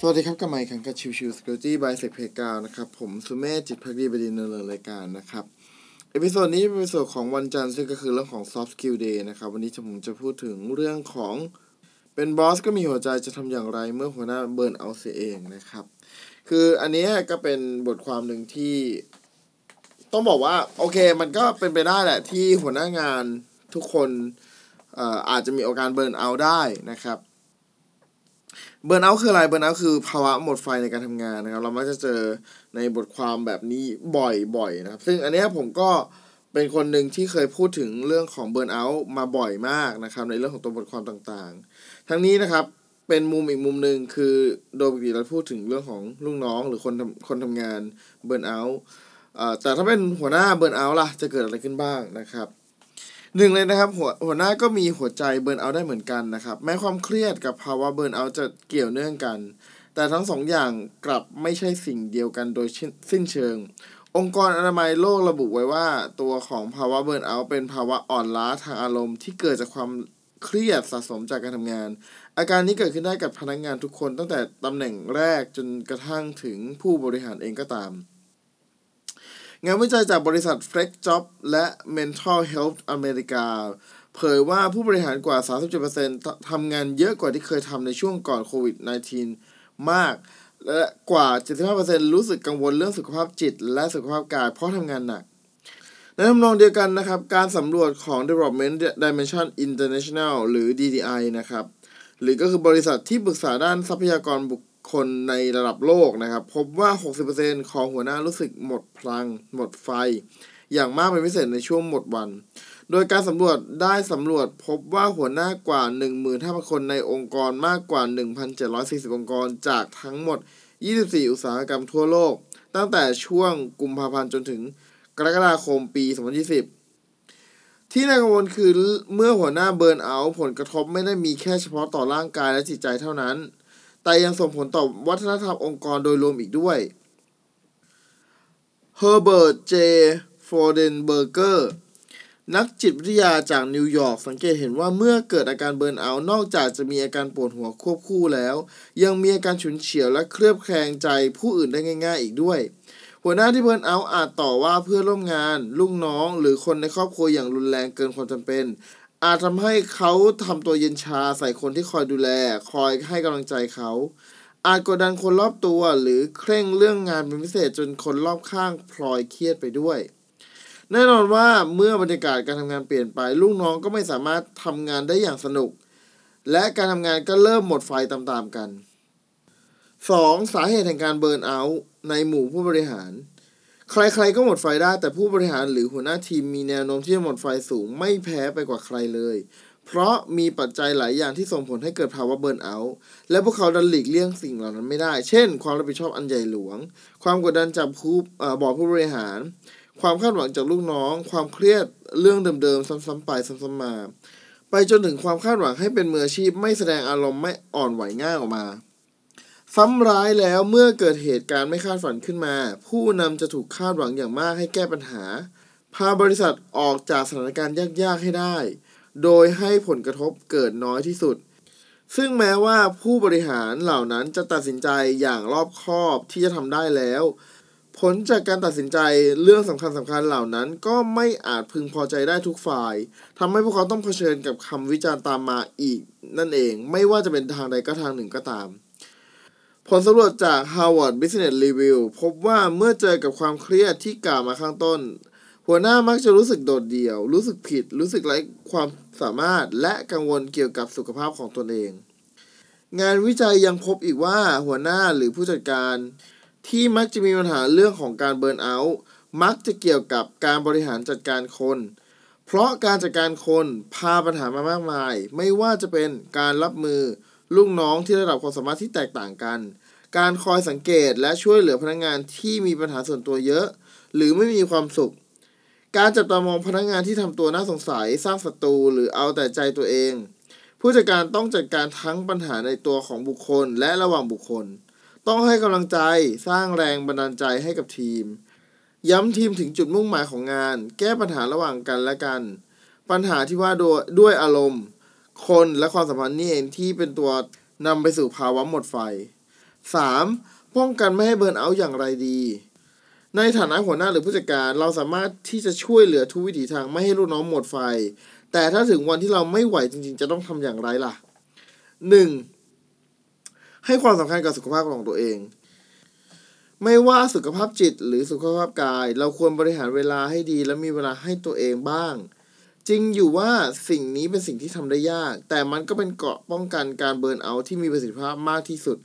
สวัสดีครับกับไมค์คังกับชิวชิวสกิลตี้บายเซกเพกานะครับผมสุเมธจิตพักดีบดินเนอร์รายการนะครับ เอพิโซดนี้เป็นเอพิโซดของวันจันทร์ซึ่งก็คือเรื่องของ soft skill day นะครับ วันนี้ผมจะพูดถึงเรื่องของเป็นบอสก็มีหัวใจจะทำอย่างไรเมื่อหัวหน้าเบิร์นเอาเสียเองนะครับ คืออันนี้ก็เป็นบทความหนึ่งที่ ต้องบอกว่า โอเค มันก็เป็นไปได้แหละ ที่หัวหน้างานทุกคนเอ่ออาจจะมีอาการเบิร์นเอาได้นะครับ เบิร์นเอาคืออะไรเบิร์นเอาคือภาวะหมดไฟในการทำงานนะครับ เรามักจะเจอในบทความแบบนี้บ่อยๆนะครับ ซึ่งอันนี้ผมก็เป็นคนหนึ่งที่เคยพูดถึงเรื่องของเบิร์นเอามาบ่อยมากนะครับ ในเรื่องของตัวบทความต่างๆ ทั้งนี้นะครับเป็นมุมอีกมุมหนึ่งคือโดยปกติเราพูดถึงเรื่องของลูกน้องหรือคนทำคนทำงานเบิร์นเอาแต่ถ้าเป็นหัวหน้าเบิร์นเอาล่ะจะเกิดอะไรขึ้นบ้างนะครับ หนึ่งเลยนะครับหัวหัวหน้าก็มีหัวใจเบิร์นเอาได้เหมือนกันนะครับ แม้ความเครียดกับภาวะเบิร์นเอาจะเกี่ยวเนื่องกัน แต่ทั้งสองอย่างกลับไม่ใช่สิ่งเดียวกันโดยสิ้นเชิง องค์กรอนามัยโลกระบุไว้ว่า ตัวของภาวะเบิร์นเอาเป็นภาวะอ่อนล้าทางอารมณ์ที่เกิดจากความเครียดสะสมจากการทำงาน อาการนี้เกิดขึ้นได้กับพนักงงานทุกคนตั้งแต่ตำแหน่งแรกจนกระทั่งถึงผู้บริหารเองก็ตาม งานวิจัยจากบริษัท Flex Job และ Mental Health อเมริกา เผยว่าผู้บริหารกว่า 37%ทำงานเยอะกว่าที่เคยทำในช่วงก่อนโควิด -19 มาก และกว่า 75%รู้สึกกังวลเรื่องสุขภาพจิต และสุขภาพกายเพราะทำงานหนักในทำนองเดียวกันนะครับ การสำรวจของ Development Dimension International หรือ DDI นะครับ หรือก็คือบริษัทที่ปรึกษาด้านทรัพยากรบุค คนในระดับโลกนะครับ พบว่า 60%ของหัวหน้ารู้สึกหมดพลัง หมดไฟ อย่างมากเป็นพิเศษในช่วงหมดวัน โดยการสำรวจได้สำรวจพบว่าหัวหน้ากว่า 15,000 คนในองค์กรมากกว่า 1,740 องค์กรจากทั้งหมด 24 อุตสาหกรรมทั่วโลก ตั้งแต่ช่วงกุมภาพันธ์จนถึงกรกฎาคมปี 2020ที่น่ากังวลคือเมื่อหัวหน้าเบิร์นเอา ผลกระทบไม่ได้มีแค่เฉพาะต่อร่างกายและจิตใจเท่านั้น แต่ยังส่งผลต่อวัฒนธรรมองค์กรโดยรวมอีกด้วยเฮอร์เบิร์ต เจ ฟรอยเดนเบอร์เกอร์ นักจิตวิทยาจากนิวยอร์กสังเกตเห็นว่าเมื่อเกิดอาการ burnout นอกจากจะมีอาการปวดหัวควบคู่แล้ว ยังมีอาการฉุนเฉียวและเคลือบแคลงใจผู้อื่นได้ง่าย ๆ อีกด้วย หัวหน้าที่ burnout อาจต่อว่าเพื่อนร่วมงาน ลูกน้อง หรือคนในครอบครัวอย่างรุนแรงเกินความจำเป็น อาจทำให้เขาทำตัวเย็นชาใส่คนที่คอยดูแล คอยให้กำลังใจเขา อาจกดดันคนรอบตัวหรือเคร่งเรื่องงานเป็นพิเศษจนคนรอบข้างพลอยเครียดไปด้วย แน่นอนว่าเมื่อบรรยากาศการทำงานเปลี่ยนไป ลูกน้องก็ไม่สามารถทำงานได้อย่างสนุก และการทำงานก็เริ่มหมดไฟตามๆกัน 2. สาเหตุแห่งการเบิร์นเอาท์ในหมู่ผู้บริหาร ใครๆก็หมดไฟได้ แต่ผู้บริหารหรือหัวหน้าทีมมีแนวโน้มที่จะหมดไฟสูงไม่แพ้ไปกว่าใครเลย เพราะมีปัจจัยหลายอย่างที่ส่งผลให้เกิดภาวะเบิร์นเอาท์และพวกเขาดันหลีกเลี่ยงสิ่งเหล่านั้นไม่ได้ เช่น ความรับผิดชอบอันใหญ่หลวง ความกดดันจากผู้บอร์ดผู้บริหาร ความคาดหวังจากลูกน้อง ความเครียดเรื่องเดิมๆซ้ำๆไปซ้ำๆมา ไปจนถึงความคาดหวังให้เป็นมืออาชีพไม่แสดงอารมณ์ไม่อ่อนไหวง่ายออกมา ซ้ำร้ายแล้วเมื่อเกิดเหตุการณ์ไม่คาดฝันขึ้นมา ผู้นำจะถูกคาดหวังอย่างมากให้แก้ปัญหา พาบริษัทออกจากสถานการณ์ยากๆให้ได้ โดยให้ผลกระทบเกิดน้อยที่สุด ซึ่งแม้ว่าผู้บริหารเหล่านั้นจะตัดสินใจอย่างรอบคอบที่จะทำได้แล้ว ผลจากการตัดสินใจเรื่องสำคัญสำคัญเหล่านั้นก็ไม่อาจพึงพอใจได้ทุกฝ่ายทำให้พวกเขาต้องเผชิญกับคำวิจารณ์ตามมาอีก นั่นเองไม่ว่าจะเป็นทางใดก็ทางหนึ่งก็ตาม ผลสำรวจจาก Harvard Business Review พบว่าเมื่อเจอกับความเครียดที่กล่าวมาข้างต้น หัวหน้ามักจะรู้สึกโดดเดี่ยว รู้สึกผิด รู้สึกไร้ความสามารถ และกังวลเกี่ยวกับสุขภาพของตนเอง งานวิจัยยังพบอีกว่าหัวหน้าหรือผู้จัดการ ที่มักจะมีปัญหาเรื่องของการเบิร์นเอาท์มักจะเกี่ยวกับการบริหารจัดการคน เพราะการจัดการคนพาปัญหามามากมาย ไม่ว่าจะเป็นการรับมือลูกน้องที่ระดับความสามารถที่แตกต่างกัน การคอยสังเกตและช่วยเหลือพนักงานที่มีปัญหาส่วนตัวเยอะ หรือไม่มีความสุข การจับตามองพนักงานที่ทำตัวน่าสงสัย สร้างศัตรูหรือเอาแต่ใจตัวเอง ผู้จัดการต้องจัดการทั้งปัญหาในตัวของบุคคลและระหว่างบุคคล ต้องให้กำลังใจสร้างแรงบันดาลใจให้กับทีม ย้ำทีมถึงจุดมุ่งหมายของงาน แก้ปัญหาระหว่างกันและกัน ปัญหาที่ว่าด้วยอารมณ์ คนและความสัมพันธ์นี่เองที่เป็นตัวนำไปสู่ภาวะหมดไฟ 3. ป้องกันไม่ให้เบิร์นเอาท์อย่างไรดี ในฐานะหัวหน้าหรือผู้จัดการเราสามารถที่จะช่วยเหลือทุกวิถีทางไม่ให้ลูกน้องหมดไฟ แต่ถ้าถึงวันที่เราไม่ไหวจริง ๆ จะต้องทำอย่างไรล่ะ 1. ให้ความสำคัญกับสุขภาพของตัวเอง ไม่ว่าสุขภาพจิตหรือสุขภาพกาย เราควรบริหารเวลาให้ดี และมีเวลาให้ตัวเองบ้างจริงอยู่ว่าสิ่งนี้เป็นสิ่งที่ทำได้ยาก แต่มันก็เป็นเกราะป้องกันการเบิร์นเอาท์ที่มีประสิทธิภาพมากที่สุด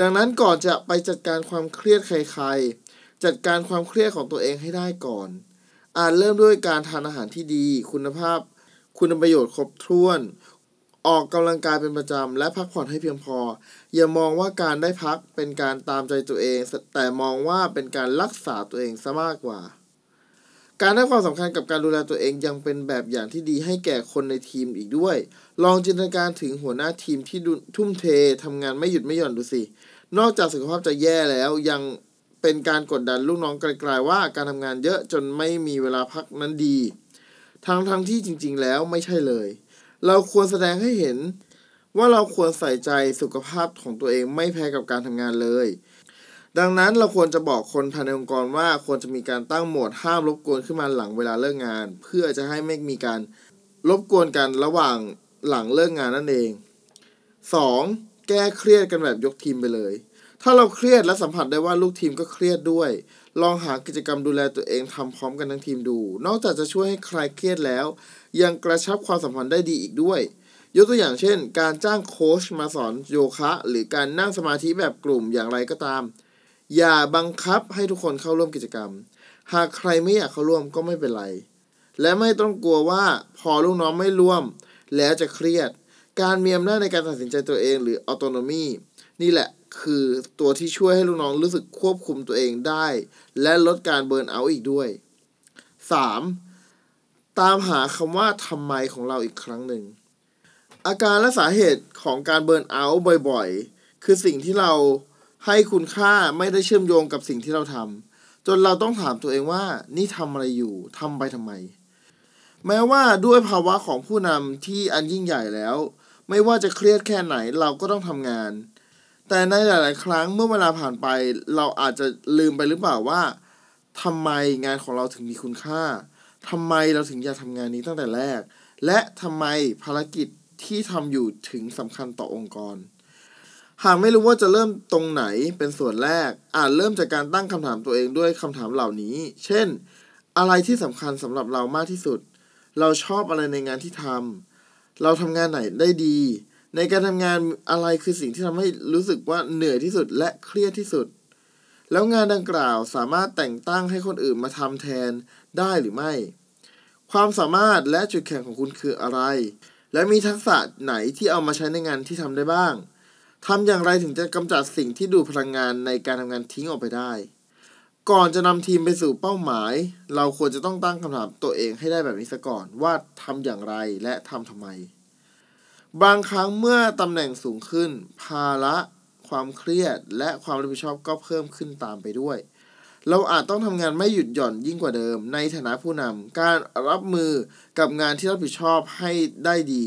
ดังนั้นก่อนจะไปจัดการความเครียดใครๆ จัดการความเครียดของตัวเองให้ได้ก่อน อาจเริ่มด้วยการทานอาหารที่ดี คุณภาพ คุณประโยชน์ครบถ้วน ออกกำลังกายเป็นประจำ และพักผ่อนให้เพียงพอ อย่ามองว่าการได้พักเป็นการตามใจตัวเอง แต่มองว่าเป็นการรักษาตัวเองซะมากกว่า การให้ความสำคัญกับการดูแลตัวเองยังเป็นแบบอย่างที่ดีให้แก่คนในทีมอีกด้วย ลองจินตนาการถึงหัวหน้าทีมที่ทุ่มเททำงานไม่หยุดไม่หย่อนดูสิ นอกจากสุขภาพจะแย่แล้วยังเป็นการกดดันลูกน้องไกลๆว่าการทำงานเยอะจนไม่มีเวลาพักนั้นดี ทั้งทั้งที่จริง ๆ แล้วไม่ใช่เลย เราควรแสดงให้เห็น ว่าเราควรใส่ใจสุขภาพของตัวเองไม่แพ้กับการทำงานเลย ดังนั้นเราควรจะบอกคนภายในองค์กรว่าควรจะมีการตั้งโหมดห้ามรบกวนขึ้นมาหลังเวลาเลิกงาน เพื่อจะให้ไม่มีการรบกวนกันระหว่างหลังเลิกงานนั่นเอง 2. แก้เครียดกันแบบยกทีมไปเลย ถ้าเราเครียดและสัมผัสได้ว่าลูกทีมก็เครียดด้วย ลองหากิจกรรมดูแลตัวเองทำพร้อมกันทั้งทีมดู นอกจากจะช่วยให้คลายเครียดแล้ว ยังกระชับความสัมพันธ์ได้ดีอีกด้วย ยกตัวอย่างเช่น การจ้างโค้ชมาสอนโยคะ หรือการนั่งสมาธิแบบกลุ่มอย่างไรก็ตาม อย่าบังคับให้ทุกคนเข้าร่วมกิจกรรม หากใครไม่อยากเข้าร่วมก็ไม่เป็นไร และไม่ต้องกลัวว่าพอลูกน้องไม่ร่วม แล้วจะเครียด การมีอำนาจในการตัดสินใจตัวเองหรือ autonomy นี่แหละคือตัวที่ช่วยให้ลูกน้องรู้สึกควบคุมตัวเองได้ และลดการเบิร์นเอาท์อีกด้วย 3. ตามหาคำว่าทำไมของเราอีกครั้งหนึ่ง อาการและสาเหตุของการเบิร์นเอาท์บ่อยๆ คือสิ่งที่เรา ให้คุณค่าไม่ได้เชื่อมโยงกับสิ่งที่เราทำจนเราต้องถามตัวเองว่า นี่ทำอะไรอยู่ทำไปทำไม แม้ว่าด้วยภาวะของผู้นำที่อันยิ่งใหญ่แล้ว ไม่ว่าจะเครียดแค่ไหนเราก็ต้องทำงาน แต่ในหลาย ๆ ครั้งเมื่อเวลาผ่านไป เราอาจจะลืมไปหรือเปล่าว่าทำไมงานของเราถึงมีคุณค่าทำไมเราถึงอยากทำงานนี้ตั้งแต่แรก และทำไมภารกิจที่ทำอยู่ถึงสำคัญต่อองค์กร หากไม่รู้ว่าจะเริ่มตรงไหนเป็นส่วนแรก อาจเริ่มจากการตั้งคำถามตัวเองด้วยคำถามเหล่านี้ เช่น อะไรที่สำคัญสำหรับเรามากที่สุด เราชอบอะไรในงานที่ทำเราทำงานไหนได้ดี ในการทำงานอะไรคือสิ่งที่ทำให้รู้สึกว่าเหนื่อยที่สุดและเครียดที่สุด แล้วงานดังกล่าวสามารถแต่งตั้งให้คนอื่นมาทำแทนได้หรือไม่ ความสามารถและจุดแข็งของคุณคืออะไร และมีทักษะไหนที่เอามาใช้ในงานที่ทำได้บ้าง ทำอย่างไรถึงจะกำจัดสิ่งที่ดูพลังงานในการทำงานทิ้งออกไปได้ ก่อนจะนำทีมไปสู่เป้าหมาย เราควรจะต้องตั้งคำถามตัวเองให้ได้แบบนี้ซะก่อนว่าทำอย่างไรและทำทำไม บางครั้งเมื่อตำแหน่งสูงขึ้น ภาระความเครียด และความรับผิดชอบก็เพิ่มขึ้นตามไปด้วย เราอาจต้องทำงานไม่หยุดหย่อนยิ่งกว่าเดิม ในฐานะผู้นำการรับมือกับงานที่รับผิดชอบให้ได้ดี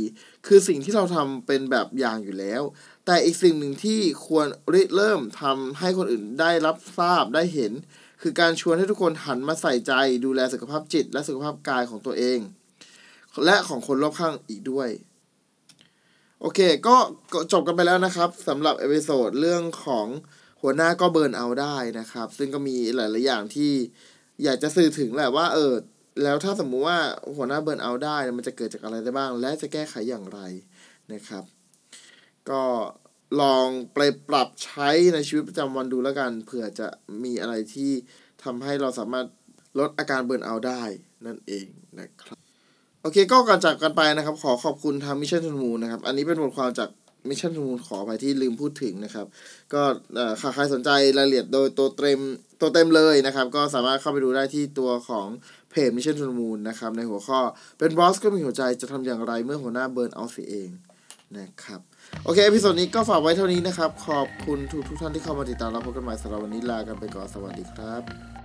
คือสิ่งที่เราทำเป็นแบบอย่างอยู่แล้ว แต่อีกสิ่งหนึ่งที่ควรริเริ่มทำให้คนอื่นได้รับทราบได้เห็น คือการชวนให้ทุกคนหันมาใส่ใจดูแลสุขภาพจิต และสุขภาพกายของตัวเอง และของคนรอบข้างอีกด้วยโอเคก็ก็จบกันไปแล้วนะครับสำหรับ episode เรื่องของหัวหน้าก็ burnout ได้นะครับ ซึ่งก็มีหลาย ๆ อย่างที่อยากจะสื่อถึงแหละว่าเออแล้วถ้าสมมุติว่าหัวหน้า burnout ได้ มันจะเกิดจากอะไรได้บ้าง และจะแก้ไขอย่างไรนะครับ ก็ลองไปปรับใช้ในชีวิตประจำวันดูแล้วกัน เผื่อจะมีอะไรที่ทำให้เราสามารถลดอาการ burnout ได้นั่นเองนะครับ โอเคก็ก่อนจากกันไปนะครับ ขอขอบคุณทาง Mission To The Moon นะครับ อันนี้เป็นบทความจากMission To The Moon ขออภัยที่ลืมพูดถึงนะครับ ก็ใครสนใจรายละเอียดโดยตัวเต็มตัวเต็มเลยนะครับ ก็สามารถเข้าไปดูได้ที่ตัวของเพจ Mission To The Moon นะครับ ในหัวข้อเป็น boss ก็มีหัวใจจะทำอย่างไรเมื่อหัวหน้า burnout เสียเองนะครับ โอเค episode นี้ก็ฝากไว้เท่านี้นะครับ ขอบคุณทุกทุกท่านที่เข้ามาติดตามรับพบกันใหม่สำหรับวันนี้ลากันไปก่อนสวัสดีครับ